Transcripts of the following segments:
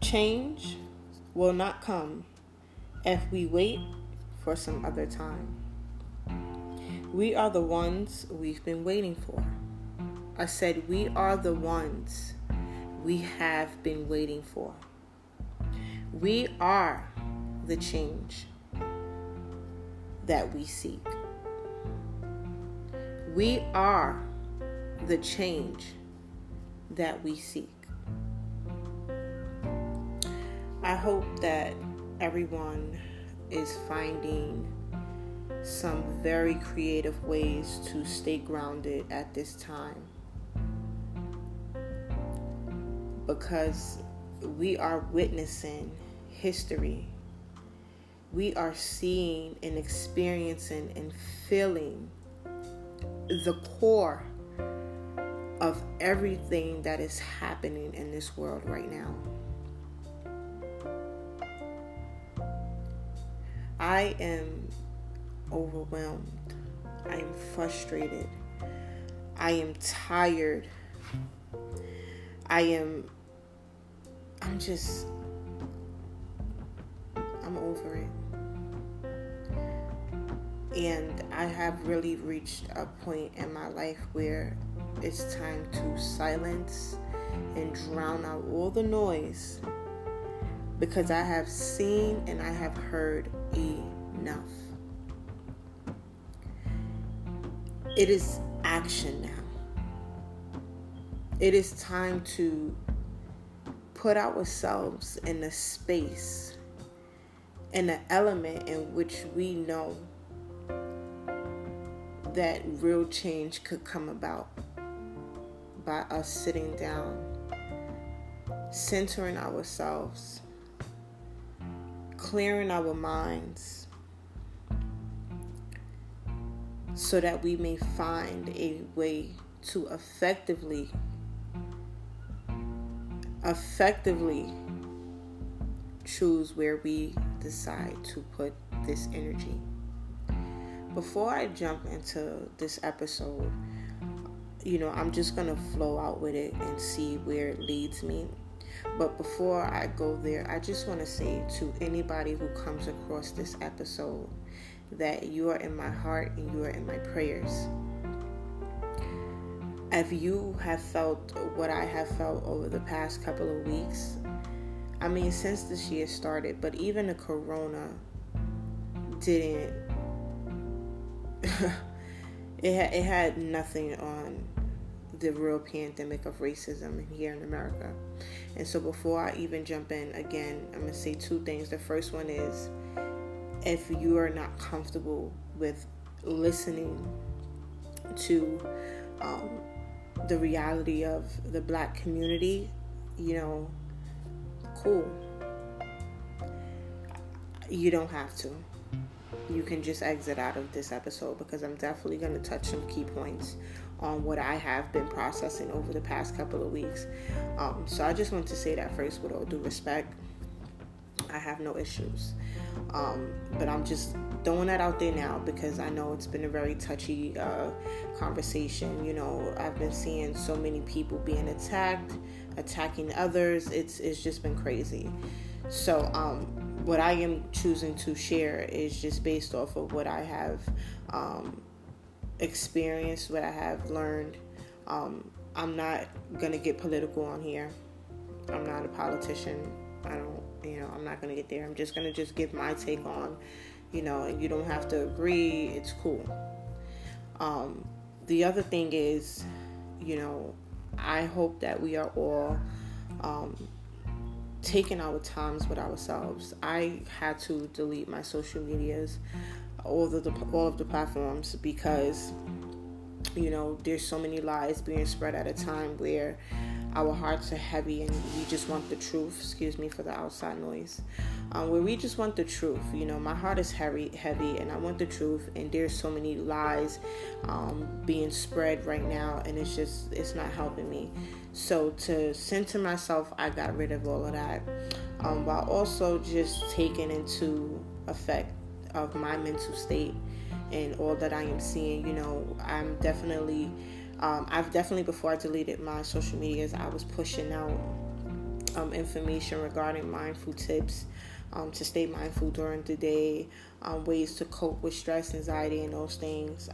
Change will not come if we wait for some other time. We are the ones we've been waiting for. I said, We are the ones we have been waiting for. We are the change that we seek. We are the change that we seek. I hope that everyone is finding some very creative ways to stay grounded at this time because we are witnessing history. We are seeing and experiencing and feeling the core of everything that is happening in this world right now. I am overwhelmed. I am frustrated. I am tired. I am, I'm just, I'm over it. And I have really reached a point in my life where it's time to silence and drown out all the noise because I have seen and I have heard enough. It is action now. It is time to put ourselves in a space, in an element in which we know that real change could come about by us sitting down, centering ourselves, clearing our minds so that we may find a way to effectively effectively choose where we decide to put this energy. Before I jump into this episode, you know, I'm just going to flow out with it and see where it leads me. But before I go there, I just want to say to anybody who comes across this episode that you are in my heart and you are in my prayers. If you have felt what I have felt over the past couple of weeks, I mean, since this year started, but even the corona didn't, it, ha- it had nothing on the real pandemic of racism here in America. And so before I even jump in again, I'm to say two things. The first one is if you are not comfortable with listening to um, the reality of the black community, you know, cool. You don't have to. You can just exit out of this episode because I'm definitely going to touch some key points on what I have been processing over the past couple of weeks. Um, so I just want to say that first with all due respect. I have no issues. Um, but I'm just throwing that out there now because I know it's been a very touchy uh, conversation. You know, I've been seeing so many people being attacked, attacking others. It's it's just been crazy. So, um, what I am choosing to share is just based off of what I have um, experienced, what I have learned. Um, I'm not gonna get political on here. I'm not a politician. I don't you know i'm not gonna get there i'm just gonna just give my take on you know and you don't have to agree it's cool um, the other thing is you know i hope that we are all um, taking our times with ourselves i had to delete my social medias all of the all of the platforms because you know there's so many lies being spread at a time where our hearts are heavy and we just want the truth excuse me for the outside noise. Um, where we just want the truth you know my heart is heavy heavy and i want the truth and there's so many lies um, being spread right now and it's just it's not helping me. So to center myself i got rid of all of that um, while also just taking into effect of my mental state and all that i am seeing you know i'm definitely um, I've definitely before I deleted my social medias, I was pushing out um, information regarding mindful tips um, to stay mindful during the day, um, ways to cope with stress, anxiety, and those things.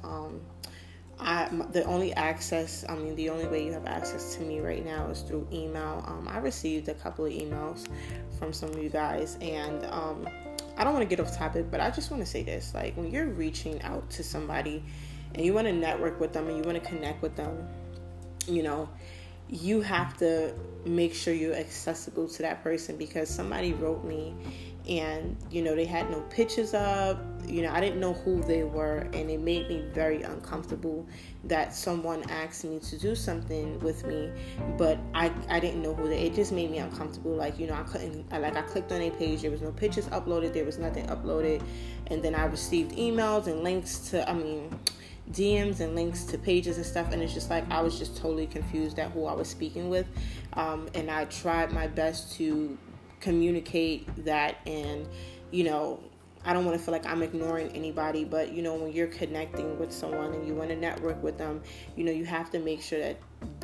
I the only access, I mean, the only way you have access to me right now is through email. Um, I received a couple of emails from some of you guys, and um, I don't want to get off topic, but I just want to say this: like when you're reaching out to somebody and you want to network with them and you want to connect with them, you know, you have to make sure you're accessible to that person because somebody wrote me and you know they had no pictures up. You know i didn't know who they were and it made me very uncomfortable that someone asked me to do something with me but i i didn't know who they it just made me uncomfortable. Like you know i couldn't like i clicked on a page there was no pictures uploaded there was nothing uploaded. And then i received emails and links to i mean DMs and links to pages and stuff, and it's just like I was just totally confused at who I was speaking with. Um, and I tried my best to communicate that, and you know, I don't want to feel like I'm ignoring anybody, but you know, when you're connecting with someone and you want to network with them, you know, you have to make sure that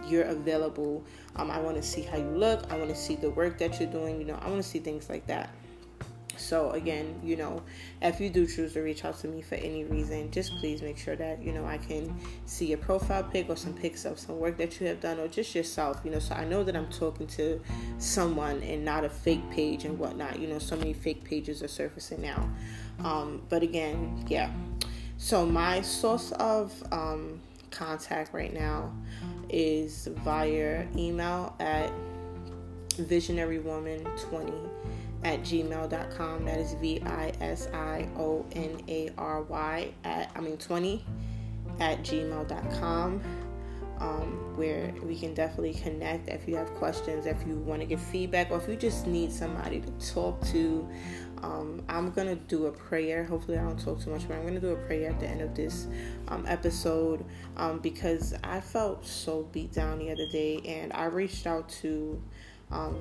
you're available. Um, I want to see how you look, I want to see the work that you're doing, you know, I want to see things like that. So again, you know, if you do choose to reach out to me for any reason, just please make sure that you know I can see your profile pic or some pics of some work that you have done or just yourself. You know, so I know that I'm talking to someone and not a fake page and whatnot. You know, so many fake pages are surfacing now. Um, but again, yeah. So my source of um, contact right now is via email at visionarywoman20 at gmail.com. That is V I S I O N A R Y at, I mean, 20 at gmail.com. Um, where we can definitely connect if you have questions, if you want to give feedback, or if you just need somebody to talk to. Um, I'm gonna do a prayer. Hopefully, I don't talk too much, but I'm gonna do a prayer at the end of this um, episode um, because I felt so beat down the other day, and I reached out to um,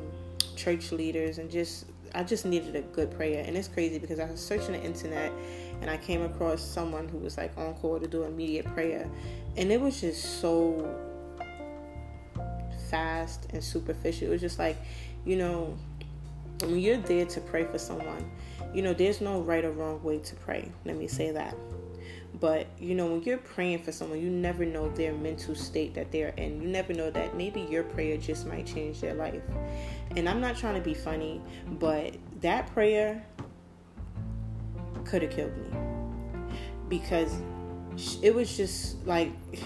church leaders and just I just needed a good prayer. And it's crazy because I was searching the internet and I came across someone who was like on call to do immediate prayer. And it was just so fast and superficial. It was just like, you know, when you're there to pray for someone, you know, there's no right or wrong way to pray. Let me say that. But you know, when you're praying for someone, you never know their mental state that they're in. You never know that maybe your prayer just might change their life. And I'm not trying to be funny, but that prayer could have killed me because it was just like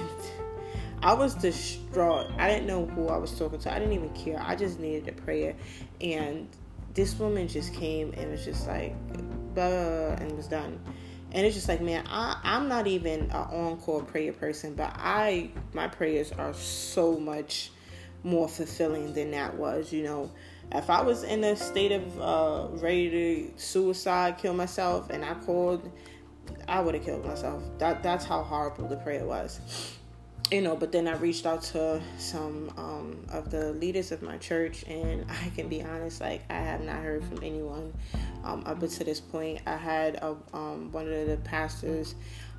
I was distraught. I didn't know who I was talking to. I didn't even care. I just needed a prayer. And this woman just came and was just like, blah, and was done and it's just like man I, i'm not even an on-call prayer person but i my prayers are so much more fulfilling than that was you know. If i was in a state of uh, ready to suicide kill myself and i called i would have killed myself. That that's how horrible the prayer was you know but then i reached out to some um, of the leaders of my church and i can be honest like i have not heard from anyone um, up until this point i had a, um, one of the pastors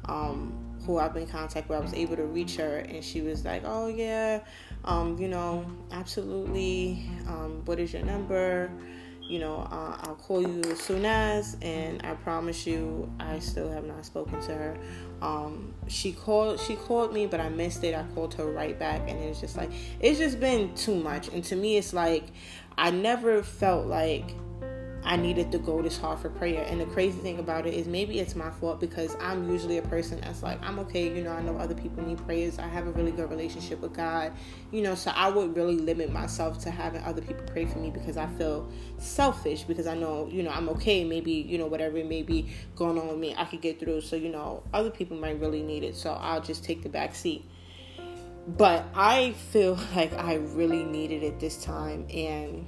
um, who i've been in contact with i was able to reach her and she was like oh yeah um, you know absolutely um, what is your number you know, uh, I'll call you as soon as, and I promise you, I still have not spoken to her. Um, she called, she called me, but I missed it. I called her right back, and it's just like it's just been too much. And to me, it's like I never felt like I needed to go this hard for prayer. And the crazy thing about it is maybe it's my fault because I'm usually a person that's like, I'm okay, you know, I know other people need prayers. I have a really good relationship with God, you know, so I would really limit myself to having other people pray for me because I feel selfish because I know, you know, I'm okay. Maybe, you know, whatever it may be going on with me, I could get through. So, you know, other people might really need it. So I'll just take the back seat. But I feel like I really needed it this time. And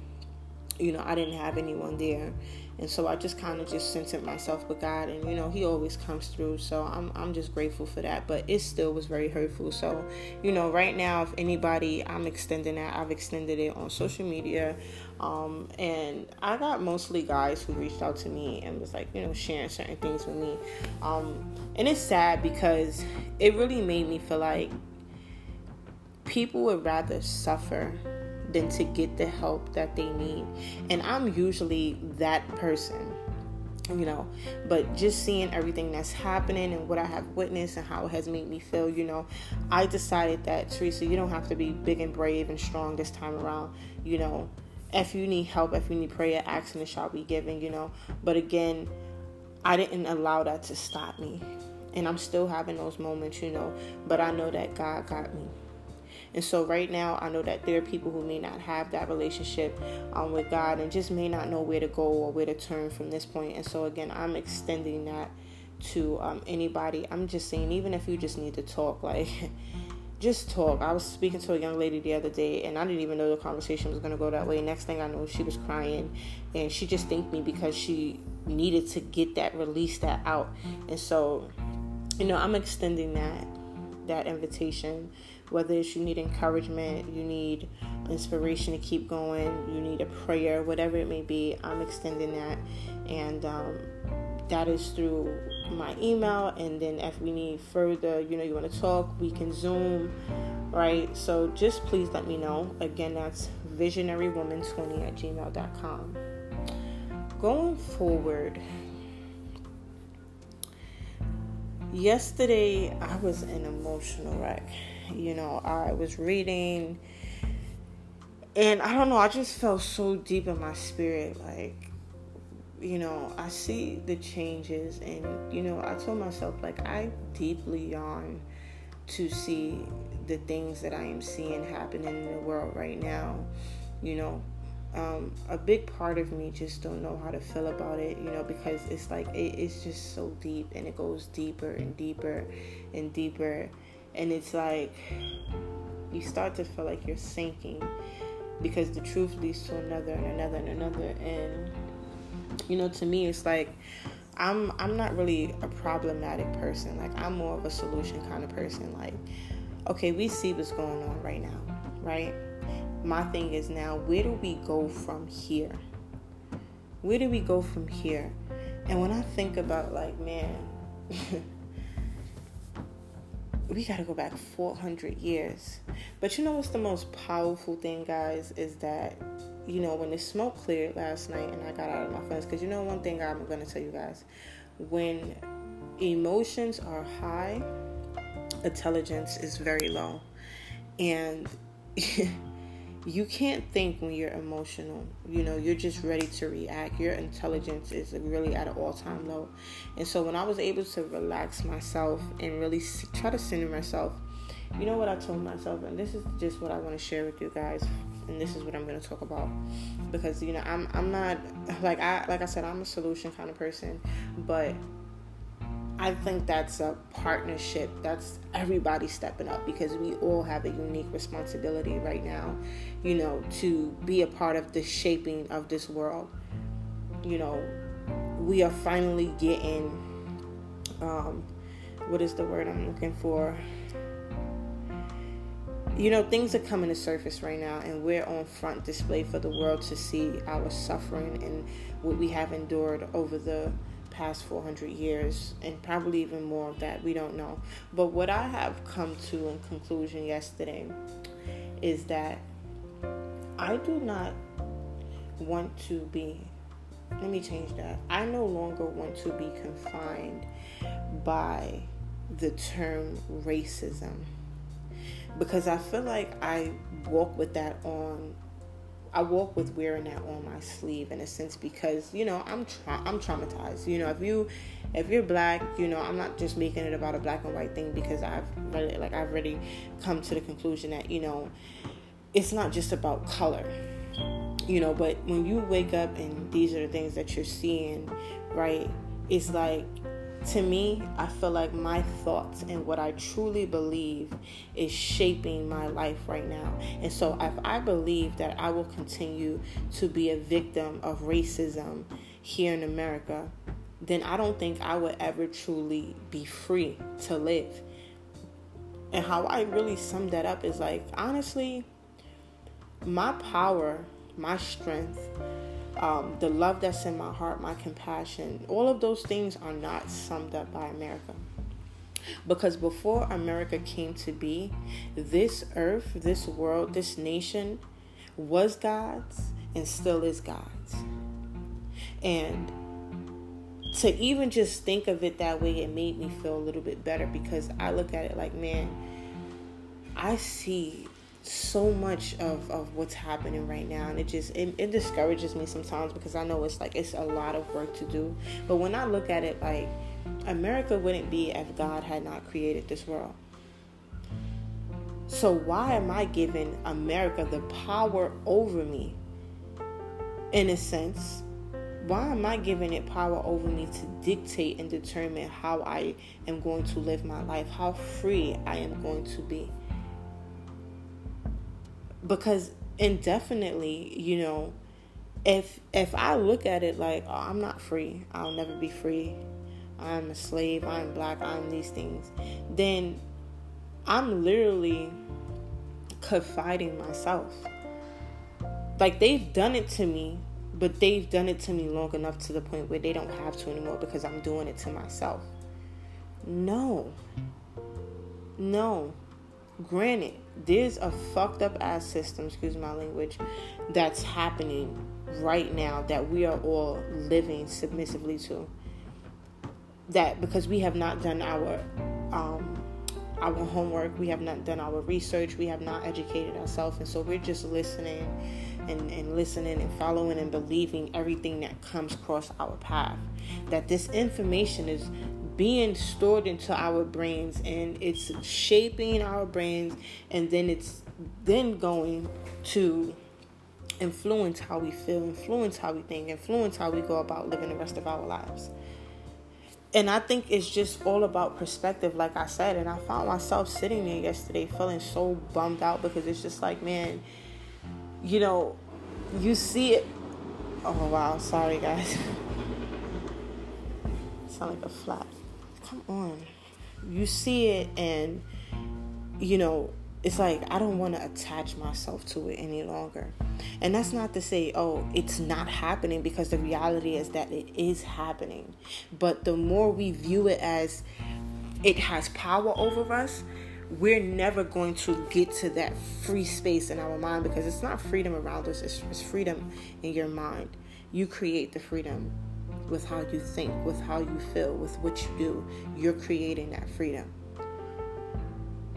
you know, I didn't have anyone there. And so I just kind of just centered myself with God, and you know, He always comes through. So I'm I'm just grateful for that. But it still was very hurtful. So, you know, right now, if anybody, I'm extending that. I've extended it on social media, um, and I got mostly guys who reached out to me and was like, you know, sharing certain things with me. Um, and it's sad because it really made me feel like people would rather suffer than to get the help that they need. And I'm usually that person you know. But just seeing everything that's happening and what i have witnessed and how it has made me feel you know i decided that teresa you don't have to be big and brave and strong this time around you know. If you need help if you need prayer and it shall be given you know. But again i didn't allow that to stop me. And i'm still having those moments you know. But i know that god got me and so, right now, I know that there are people who may not have that relationship um, with God and just may not know where to go or where to turn from this point. And so, again, I'm extending that to um, anybody. I'm just saying, even if you just need to talk, like, just talk. I was speaking to a young lady the other day, and I didn't even know the conversation was going to go that way. Next thing I know, she was crying, and she just thanked me because she needed to get that, release that out. And so, you know, I'm extending that that invitation whether it's you need encouragement, you need inspiration to keep going, you need a prayer, whatever it may be, I'm extending that. And um, that is through my email. And then if we need further, you know, you want to talk, we can Zoom, right? So just please let me know. Again, that's visionarywoman20 at gmail.com. Going forward, yesterday I was an emotional wreck you know, I was reading and I don't know, I just felt so deep in my spirit like you know, I see the changes and you know, I told myself like I deeply yearn to see the things that I am seeing happening in the world right now. You know, um, a big part of me just don't know how to feel about it, you know, because it's like it, it's just so deep and it goes deeper and deeper and deeper and it's like you start to feel like you're sinking because the truth leads to another and another and another. And you know to me it's like I'm I'm not really a problematic person. Like I'm more of a solution kind of person. Like okay we see what's going on right now right? My thing is now where do we go from here? Where do we go from here? And when I think about like man we got to go back 400 years. But you know what's the most powerful thing, guys, is that, you know, when the smoke cleared last night and I got out of my feelings, because you know one thing I'm going to tell you guys when emotions are high, intelligence is very low. And you can't think when you're emotional. You know, you're just ready to react. Your intelligence is really at an all time low. And so when I was able to relax myself and really try to center myself, you know what I told myself, and this is just what I want to share with you guys, and this is what I'm going to talk about because you know I'm I'm not like I like I said I'm a solution kind of person, but I think that's a partnership. That's everybody stepping up because we all have a unique responsibility right now, you know, to be a part of the shaping of this world. You know, we are finally getting um what is the word I'm looking for? You know, things are coming to surface right now, and we're on front display for the world to see our suffering and what we have endured over the past 400 years and probably even more of that we don't know. But what i have come to in conclusion yesterday is that i do not want to be let me change that. I no longer want to be confined by the term racism because i feel like i walk with that on I walk with wearing that on my sleeve in a sense because you know I'm tra- I'm traumatized. You know, if you if you're black, you know I'm not just making it about a black and white thing because I've really like I've already come to the conclusion that you know it's not just about color. You know, but when you wake up and these are the things that you're seeing, right? It's like to me, I feel like my thoughts and what I truly believe is shaping my life right now. And so, if I believe that I will continue to be a victim of racism here in America, then I don't think I would ever truly be free to live. And how I really sum that up is like, honestly, my power, my strength, um, the love that's in my heart, my compassion, all of those things are not summed up by America. Because before America came to be, this earth, this world, this nation was God's and still is God's. And to even just think of it that way, it made me feel a little bit better because I look at it like, man, I see so much of, of what's happening right now and it just it, it discourages me sometimes because i know it's like it's a lot of work to do. But when i look at it like america wouldn't be if god had not created this world. So why am i giving america the power over me in a sense? Why am I giving it power over me to dictate and determine how I am going to live my life, how free I am going to be? Because indefinitely, you know, if if I look at it like oh, I'm not free, I'll never be free. I'm a slave, I'm black, I'm these things, then I'm literally confiding myself. Like they've done it to me but they've done it to me long enough to the point where they don't have to anymore because I'm doing it to myself. No. No. Granted, there's a fucked up ass system, excuse my language, that's happening right now that we are all living submissively to. That because we have not done our um, our homework, we have not done our research, we have not educated ourselves, and so we're just listening and, and listening and following and believing everything that comes across our path. That this information is being stored into our brains and it's shaping our brains and then it's then going to influence how we feel, influence how we think, influence how we go about living the rest of our lives. And I think it's just all about perspective, like I said. And I found myself sitting there yesterday feeling so bummed out because it's just like, man, you know, you see it. Oh wow, sorry guys. Sound like a flat. Come on. You see it and you know, it's like I don't want to attach myself to it any longer. And that's not to say, oh, it's not happening because the reality is that it is happening. But the more we view it as it has power over us, we're never going to get to that free space in our mind because it's not freedom around us, it's, it's freedom in your mind. You create the freedom with how you think, with how you feel, with what you do. You're creating that freedom.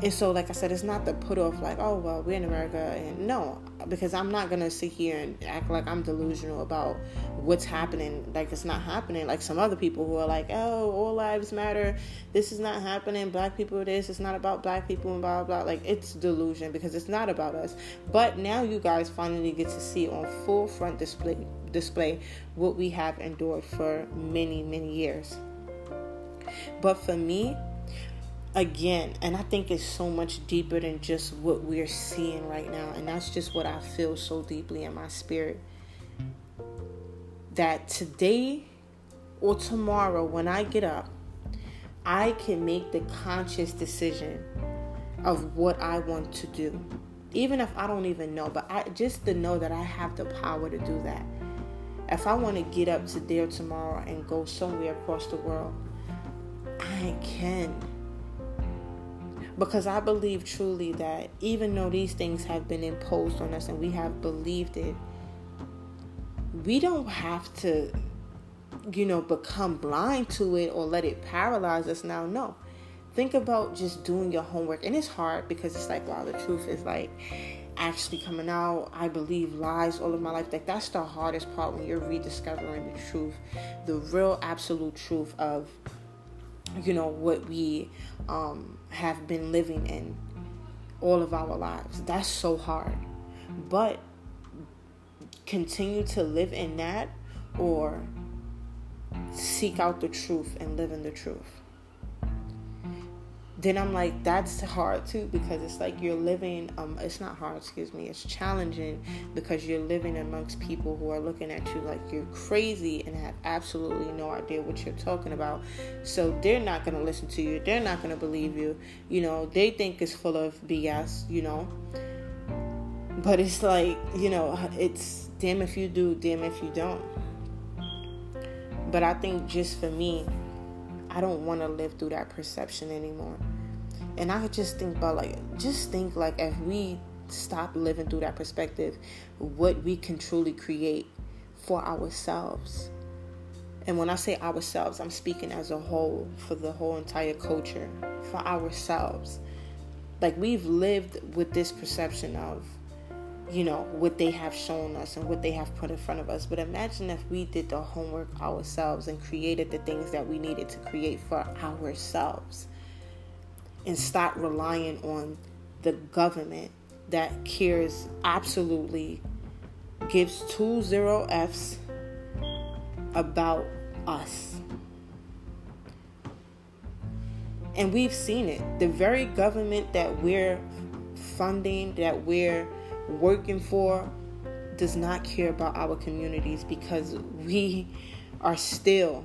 And so, like I said, it's not the put off, like, oh, well, we're in America. And no, because I'm not going to sit here and act like I'm delusional about what's happening. Like, it's not happening. Like some other people who are like, oh, all lives matter. This is not happening. Black people this. It's not about black people and blah, blah, blah. Like, it's delusion because it's not about us. But now you guys finally get to see on full front display, display what we have endured for many, many years. But for me, again, and I think it's so much deeper than just what we're seeing right now. And that's just what I feel so deeply in my spirit. That today or tomorrow, when I get up, I can make the conscious decision of what I want to do. Even if I don't even know, but I just to know that I have the power to do that. If I want to get up today or tomorrow and go somewhere across the world, I can because I believe truly that even though these things have been imposed on us and we have believed it, we don't have to, you know, become blind to it or let it paralyze us now. No. Think about just doing your homework. And it's hard because it's like, wow, the truth is like actually coming out. I believe lies all of my life. Like that's the hardest part when you're rediscovering the truth, the real absolute truth of you know what we um, have been living in all of our lives. That's so hard. But continue to live in that or seek out the truth and live in the truth then I'm like, that's hard too because it's like you're living. Um, it's not hard, excuse me. It's challenging because you're living amongst people who are looking at you like you're crazy and have absolutely no idea what you're talking about. So they're not gonna listen to you. They're not gonna believe you. You know, they think it's full of BS. You know, but it's like you know, it's damn if you do, damn if you don't. But I think just for me, I don't want to live through that perception anymore. And I just think about like, just think like if we stop living through that perspective, what we can truly create for ourselves. And when I say ourselves, I'm speaking as a whole for the whole entire culture, for ourselves. Like we've lived with this perception of, you know, what they have shown us and what they have put in front of us. But imagine if we did the homework ourselves and created the things that we needed to create for ourselves and stop relying on the government that cares absolutely gives two zero F's about us. And we've seen it. The very government that we're funding, that we're working for, does not care about our communities because we are still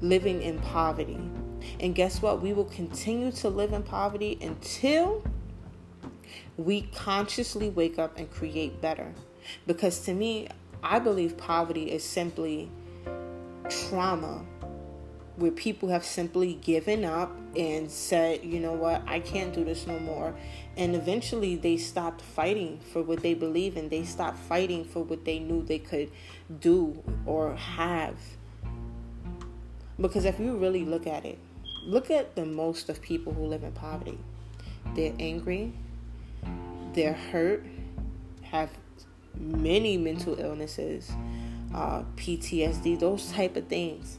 living in poverty. And guess what? We will continue to live in poverty until we consciously wake up and create better. Because to me, I believe poverty is simply trauma where people have simply given up and said, you know what, I can't do this no more. And eventually they stopped fighting for what they believe in. They stopped fighting for what they knew they could do or have. Because if you really look at it, look at the most of people who live in poverty. They're angry, they're hurt, have many mental illnesses, uh, PTSD, those type of things.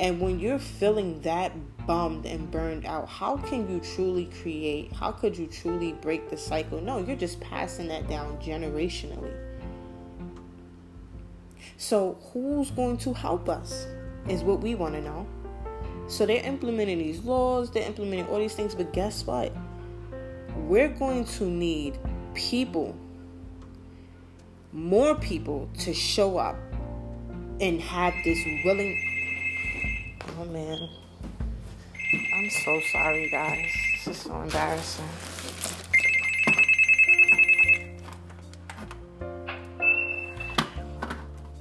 And when you're feeling that bummed and burned out, how can you truly create? How could you truly break the cycle? No, you're just passing that down generationally. So, who's going to help us is what we want to know. So, they're implementing these laws, they're implementing all these things, but guess what? We're going to need people more people to show up and have this willing. Oh man. I'm so sorry, guys. This is so embarrassing.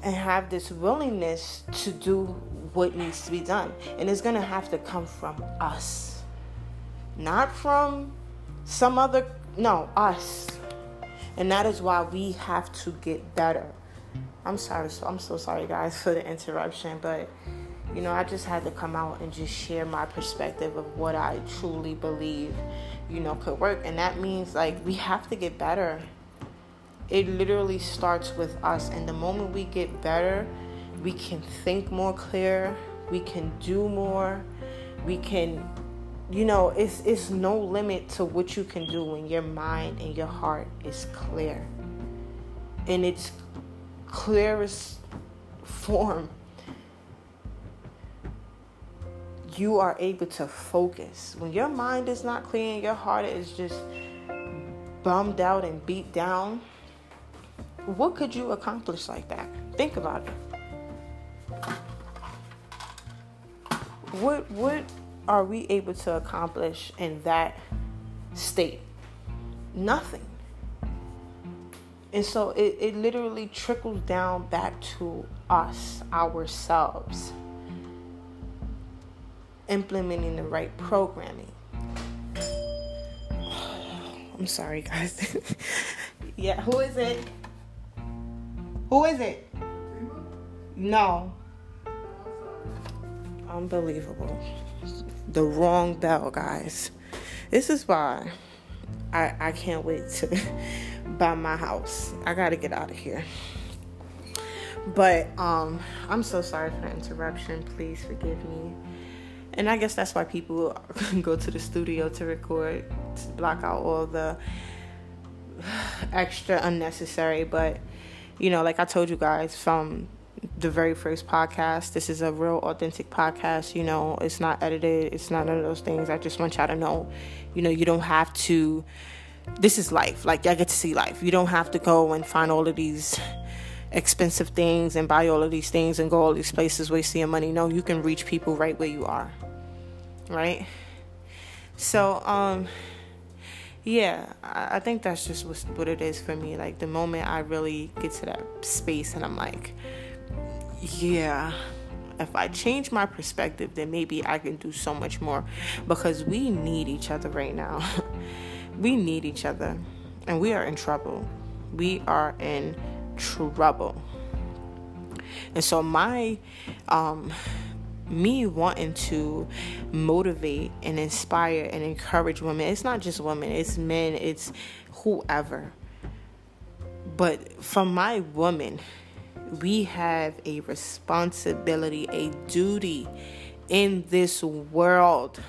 And have this willingness to do what needs to be done. And it's going to have to come from us, not from some other, no, us and that is why we have to get better. I'm sorry, so I'm so sorry, guys, for the interruption, but you know, I just had to come out and just share my perspective of what I truly believe, you know, could work. And that means like we have to get better. It literally starts with us. And the moment we get better, we can think more clear, we can do more, we can you know, it's it's no limit to what you can do when your mind and your heart is clear. In its clearest form, you are able to focus. When your mind is not clear and your heart is just bummed out and beat down, what could you accomplish like that? Think about it. What what are we able to accomplish in that state? Nothing. And so it, it literally trickles down back to us, ourselves, implementing the right programming. I'm sorry, guys. yeah, who is it? Who is it? No. Unbelievable the wrong bell, guys. This is why I, I can't wait to buy my house. I gotta get out of here. But um, I'm so sorry for the interruption. Please forgive me. And I guess that's why people go to the studio to record, to block out all the extra unnecessary. But, you know, like I told you guys, from the very first podcast. This is a real authentic podcast. You know, it's not edited, it's not none of those things. I just want y'all to know, you know, you don't have to. This is life. Like, y'all get to see life. You don't have to go and find all of these expensive things and buy all of these things and go all these places wasting your money. No, you can reach people right where you are. Right? So, um, yeah, I think that's just what it is for me. Like, the moment I really get to that space and I'm like, yeah, if I change my perspective, then maybe I can do so much more because we need each other right now. we need each other and we are in trouble. We are in trouble. And so my um me wanting to motivate and inspire and encourage women. It's not just women, it's men, it's whoever. But for my woman, we have a responsibility, a duty in this world.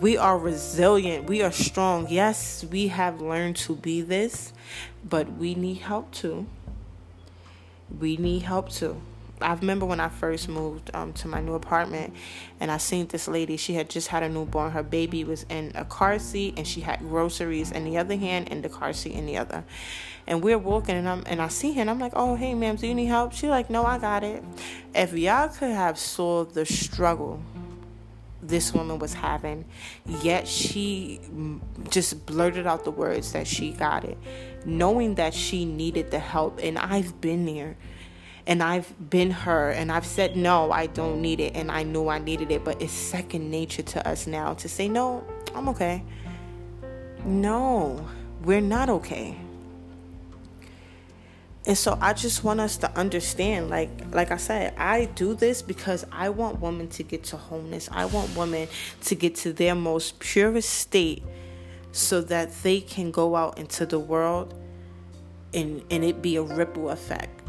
We are resilient. We are strong. Yes, we have learned to be this, but we need help too. We need help too. I remember when I first moved um, to my new apartment and I seen this lady. She had just had a newborn. Her baby was in a car seat and she had groceries in the other hand and the car seat in the other. And we're walking and I'm and I see her and I'm like, oh hey ma'am, do you need help? She's like, no, I got it. If y'all could have saw the struggle this woman was having, yet she just blurted out the words that she got it, knowing that she needed the help. And I've been there and I've been her and I've said no, I don't need it and I knew I needed it, but it's second nature to us now to say no, I'm okay. No, we're not okay. And so I just want us to understand like like I said, I do this because I want women to get to wholeness. I want women to get to their most purest state so that they can go out into the world and and it be a ripple effect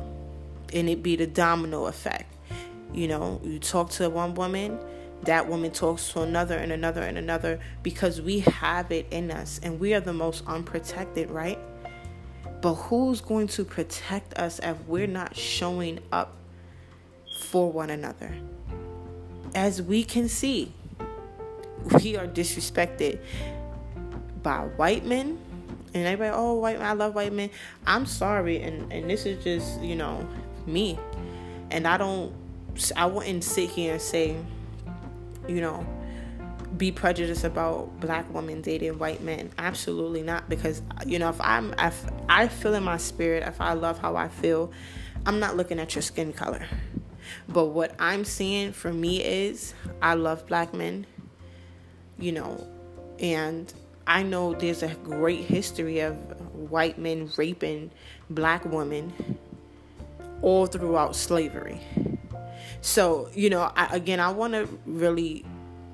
and it be the domino effect. You know, you talk to one woman, that woman talks to another and another and another because we have it in us and we are the most unprotected, right? But who's going to protect us if we're not showing up for one another? As we can see, we are disrespected by white men. And everybody, oh, white I love white men. I'm sorry, and, and this is just, you know, me. And I don't, I wouldn't sit here and say, you know, be prejudiced about black women dating white men. Absolutely not. Because, you know, if I'm, if I feel in my spirit, if I love how I feel, I'm not looking at your skin color. But what I'm seeing for me is I love black men, you know, and I know there's a great history of white men raping black women all throughout slavery. So, you know, I, again, I want to really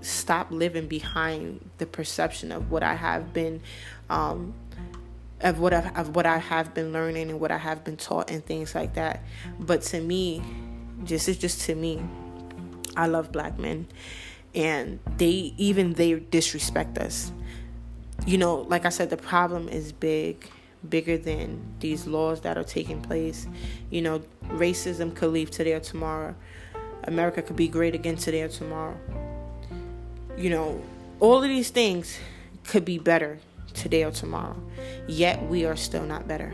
stop living behind the perception of what I have been, um, of what I, of what I have been learning and what I have been taught and things like that. But to me, just it's just to me, I love black men, and they even they disrespect us. You know, like I said, the problem is big bigger than these laws that are taking place. You know, racism could leave today or tomorrow. America could be great again today or tomorrow. You know, all of these things could be better today or tomorrow. Yet we are still not better.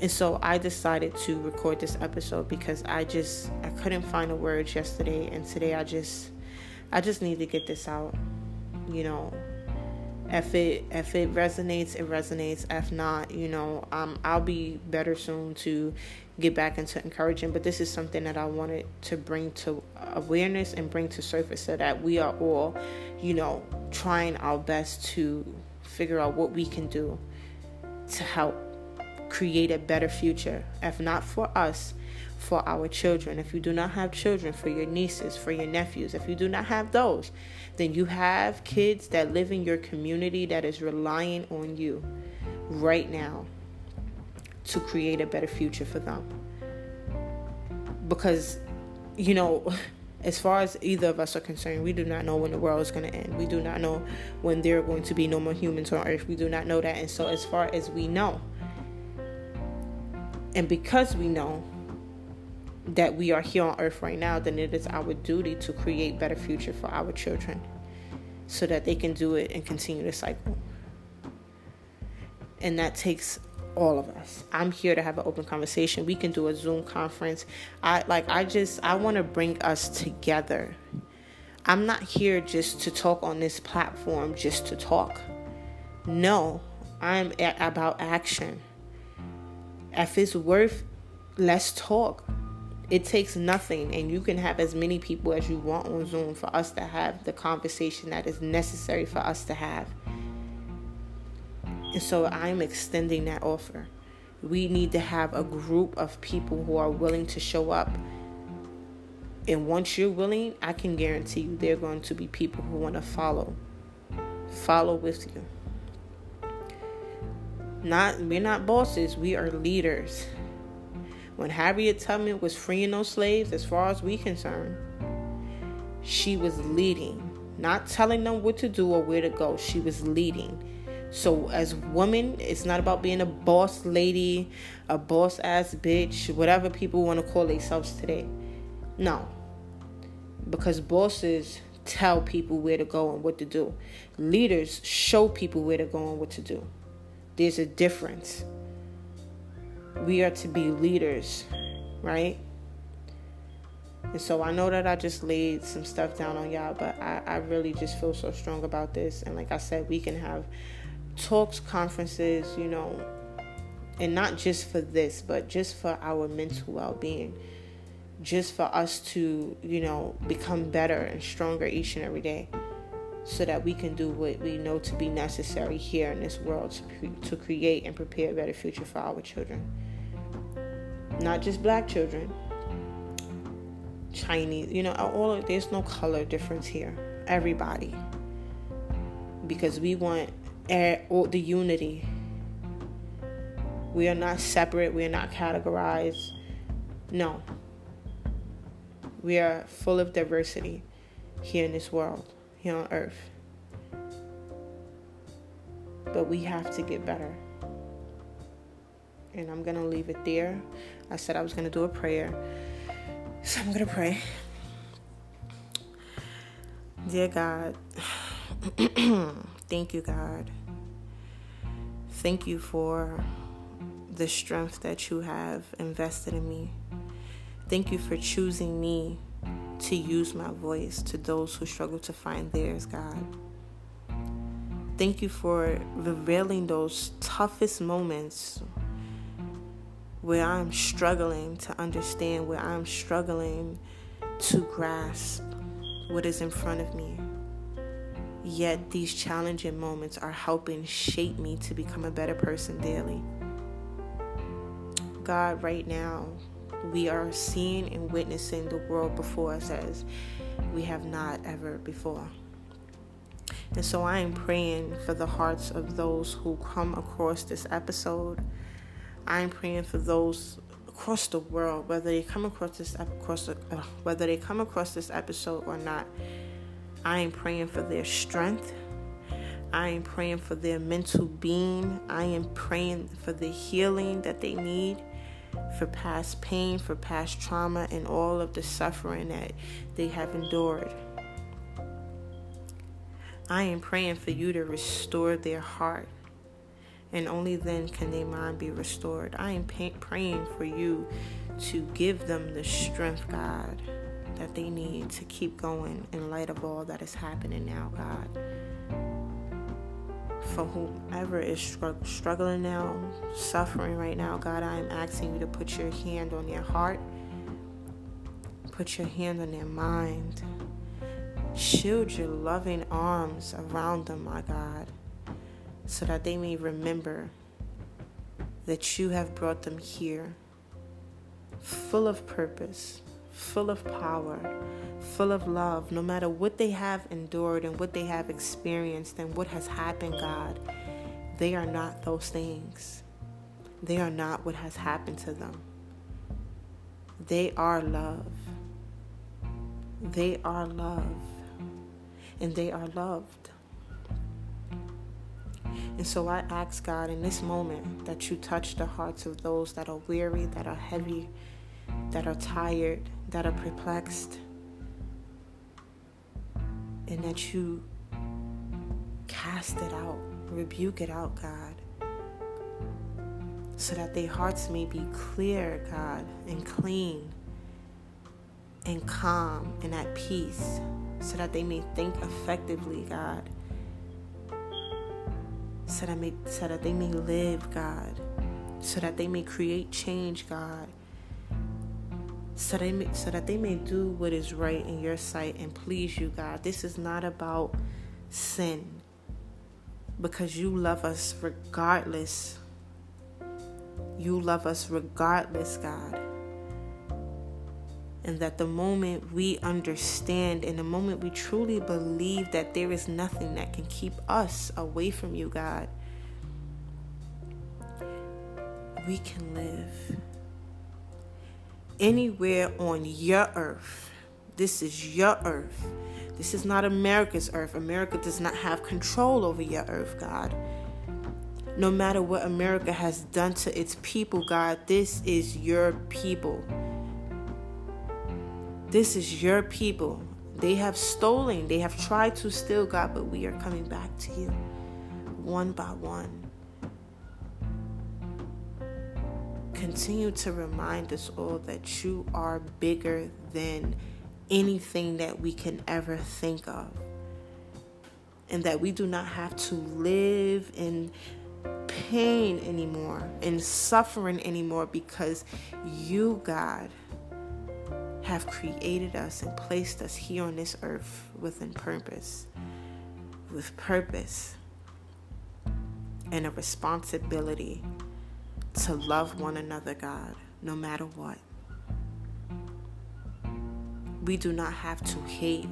And so I decided to record this episode because I just I couldn't find the words yesterday and today I just I just need to get this out. You know, if it if it resonates it resonates if not you know um, i'll be better soon to get back into encouraging but this is something that i wanted to bring to awareness and bring to surface so that we are all you know trying our best to figure out what we can do to help create a better future if not for us for our children. If you do not have children, for your nieces, for your nephews, if you do not have those, then you have kids that live in your community that is relying on you right now to create a better future for them. Because, you know, as far as either of us are concerned, we do not know when the world is going to end. We do not know when there are going to be no more humans on earth. We do not know that. And so, as far as we know, and because we know, that we are here on earth right now, then it is our duty to create better future for our children so that they can do it and continue the cycle. And that takes all of us. I'm here to have an open conversation. We can do a Zoom conference. I like I just I want to bring us together. I'm not here just to talk on this platform just to talk. No, I'm about action. If it's worth let's talk it takes nothing, and you can have as many people as you want on Zoom for us to have the conversation that is necessary for us to have. And so I'm extending that offer. We need to have a group of people who are willing to show up. And once you're willing, I can guarantee you there are going to be people who want to follow. Follow with you. Not we're not bosses, we are leaders. When Harriet Tubman was freeing those slaves, as far as we concerned, she was leading, not telling them what to do or where to go. She was leading. So as women, it's not about being a boss lady, a boss ass bitch, whatever people want to call themselves today. No. Because bosses tell people where to go and what to do. Leaders show people where to go and what to do. There's a difference. We are to be leaders, right? And so I know that I just laid some stuff down on y'all, but I, I really just feel so strong about this. And like I said, we can have talks, conferences, you know, and not just for this, but just for our mental well being. Just for us to, you know, become better and stronger each and every day so that we can do what we know to be necessary here in this world to, to create and prepare a better future for our children. Not just black children, Chinese, you know, all there's no color difference here. Everybody. Because we want all the unity. We are not separate, we are not categorized. No. We are full of diversity here in this world here on earth. But we have to get better. And I'm going to leave it there. I said I was going to do a prayer. So I'm going to pray. Dear God, thank you, God. Thank you for the strength that you have invested in me. Thank you for choosing me to use my voice to those who struggle to find theirs, God. Thank you for revealing those toughest moments where I'm struggling to understand, where I'm struggling to grasp what is in front of me. Yet these challenging moments are helping shape me to become a better person daily. God, right now, we are seeing and witnessing the world before us as we have not ever before. And so I am praying for the hearts of those who come across this episode. I am praying for those across the world, whether they come across this across uh, whether they come across this episode or not. I am praying for their strength. I am praying for their mental being. I am praying for the healing that they need for past pain, for past trauma, and all of the suffering that they have endured. I am praying for you to restore their heart, and only then can their mind be restored. I am pay- praying for you to give them the strength, God, that they need to keep going in light of all that is happening now, God for whomever is struggling now, suffering right now, God, I am asking you to put your hand on their heart, put your hand on their mind. Shield your loving arms around them, my God, so that they may remember that you have brought them here full of purpose, full of power, full of love, no matter what they have endured and what they have experienced and what has happened, God. They are not those things. They are not what has happened to them. They are love. They are love. And they are loved. And so I ask God in this moment that you touch the hearts of those that are weary, that are heavy, that are tired, that are perplexed, and that you cast it out, rebuke it out, God, so that their hearts may be clear, God, and clean and calm and at peace, so that they may think effectively, God, so that, may, so that they may live, God, so that they may create change, God so they may, so that they may do what is right in your sight and please you, God. This is not about sin because you love us regardless. You love us regardless, God. And that the moment we understand and the moment we truly believe that there is nothing that can keep us away from you, God, we can live anywhere on your earth. This is your earth. This is not America's earth. America does not have control over your earth, God. No matter what America has done to its people, God, this is your people. This is your people. They have stolen, they have tried to steal, God, but we are coming back to you one by one. continue to remind us all that you are bigger than anything that we can ever think of. And that we do not have to live in pain anymore, in suffering anymore, because you, God, have created us and placed us here on this earth within purpose, with purpose and a responsibility to love one another, God, no matter what. We do not have to hate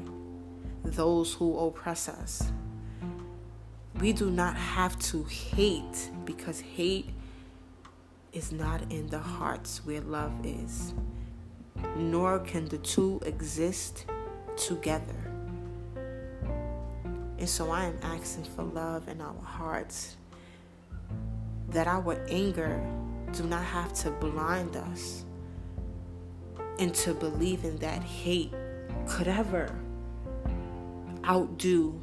those who oppress us. We do not have to hate because hate is not in the hearts where love is, nor can the two exist together. And so I am asking for love in our hearts that our anger do not have to blind us into believing that hate could ever outdo,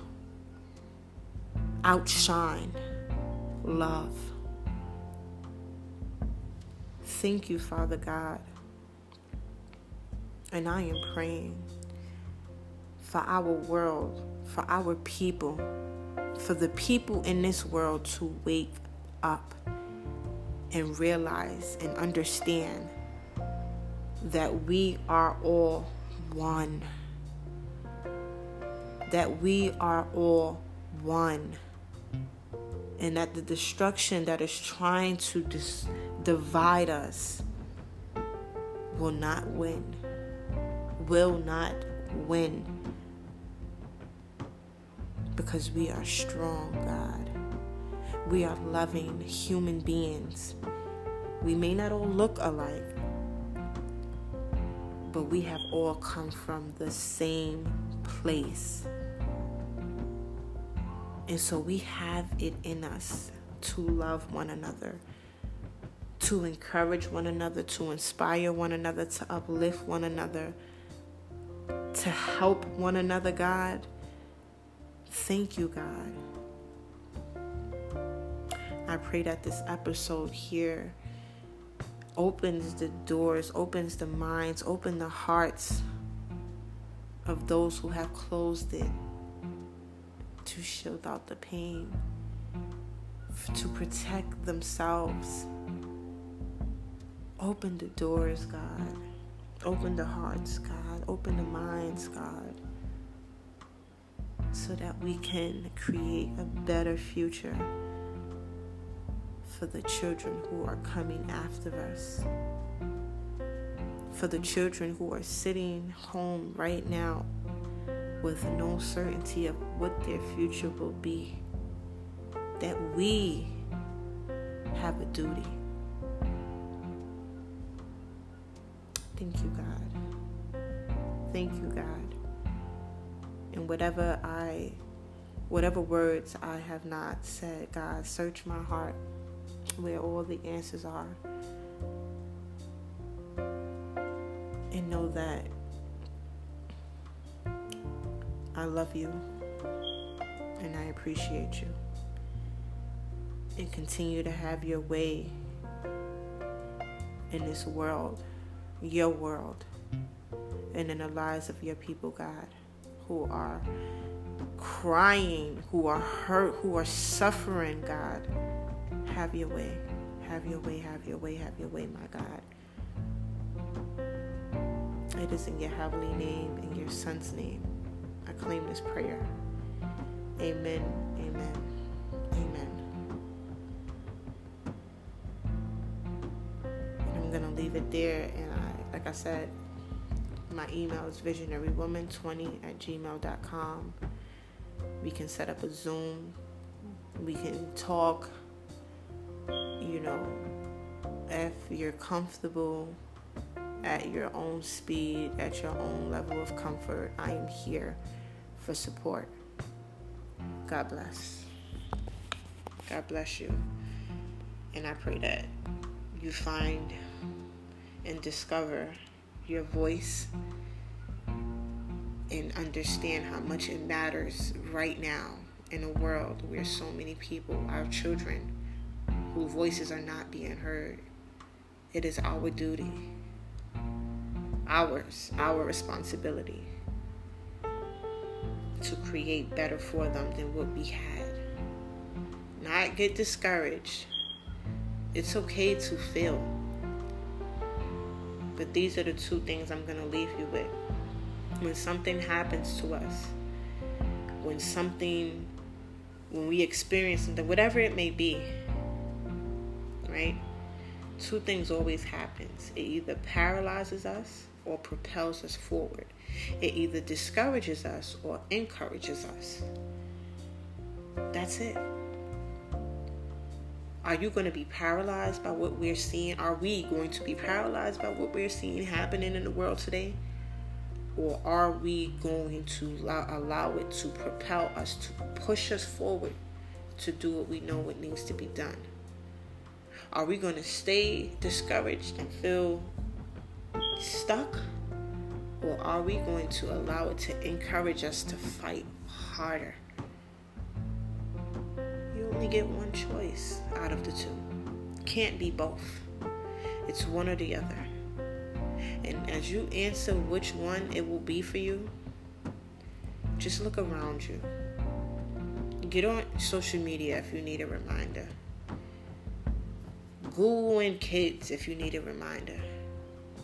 outshine love. Thank you, Father God. And I am praying for our world, for our people, for the people in this world to wake up and realize and understand that we are all one. That we are all one. And that the destruction that is trying to dis- divide us will not win. Will not win. Because we are strong, God. We are loving human beings. We may not all look alike, but we have all come from the same place. And so we have it in us to love one another, to encourage one another, to inspire one another, to uplift one another, to help one another, God. Thank you, God. I pray that this episode here opens the doors, opens the minds, open the hearts of those who have closed it to shield out the pain, to protect themselves. Open the doors, God. Open the hearts, God. Open the minds, God. So that we can create a better future for the children who are coming after us, for the children who are sitting home right now with no certainty of what their future will be, that we have a duty. Thank you, God. Thank you, God. And whatever I, whatever words I have not said, God, search my heart where all the answers are. And know that I love you and I appreciate you. And continue to have your way in this world, your world, and in the lives of your people, God, who are crying, who are hurt, who are suffering, God have your way. Have your way, have your way, have your way, my God. It is in your heavenly name, in your son's name. I claim this prayer. Amen. Amen. Amen. And I'm going to leave it there. And like I said, my email is visionarywomen20 at gmail.com. We can set up a Zoom. We can talk. You know, if you're comfortable at your own speed, at your own level of comfort, I am here for support. God bless. God bless you. And I pray that you find and discover your voice and understand how much it matters right now in a world where so many people, our children, whose voices are not being heard. It is our duty, ours, our responsibility to create better for them than what we had. Not get discouraged. It's okay to fail. But these are the two things I'm going to leave you with. When something happens to us, when something, when we experience something, whatever it may be, right? Two things always happens. It either paralyzes us or propels us forward. It either discourages us or encourages us. That's it. Are you going to be paralyzed by what we're seeing? Are we going to be paralyzed by what we're seeing happening in the world today? Or are we going to allow, allow it to propel us, to push us forward to do what we know what needs to be done? Are we going to stay discouraged and feel stuck? Or are we going to allow it to encourage us to fight harder? Only get one choice out of the two. Can't be both. It's one or the other. And as you answer which one it will be for you, just look around you. Get on social media if you need a reminder. Google and kids if you need a reminder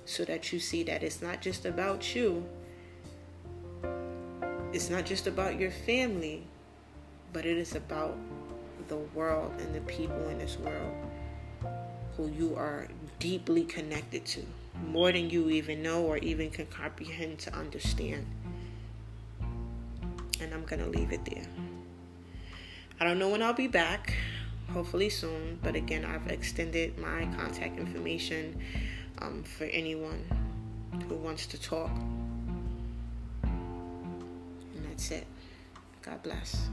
so that you see that it's not just about you, it's not just about your family, but it is about the world and the people in this world who you are deeply connected to, more than you even know or even can comprehend to understand. And I'm going to leave it there. I don't know when I'll be back, hopefully soon, but again, I've extended my contact information um, for anyone who wants to talk. And that's it. God bless.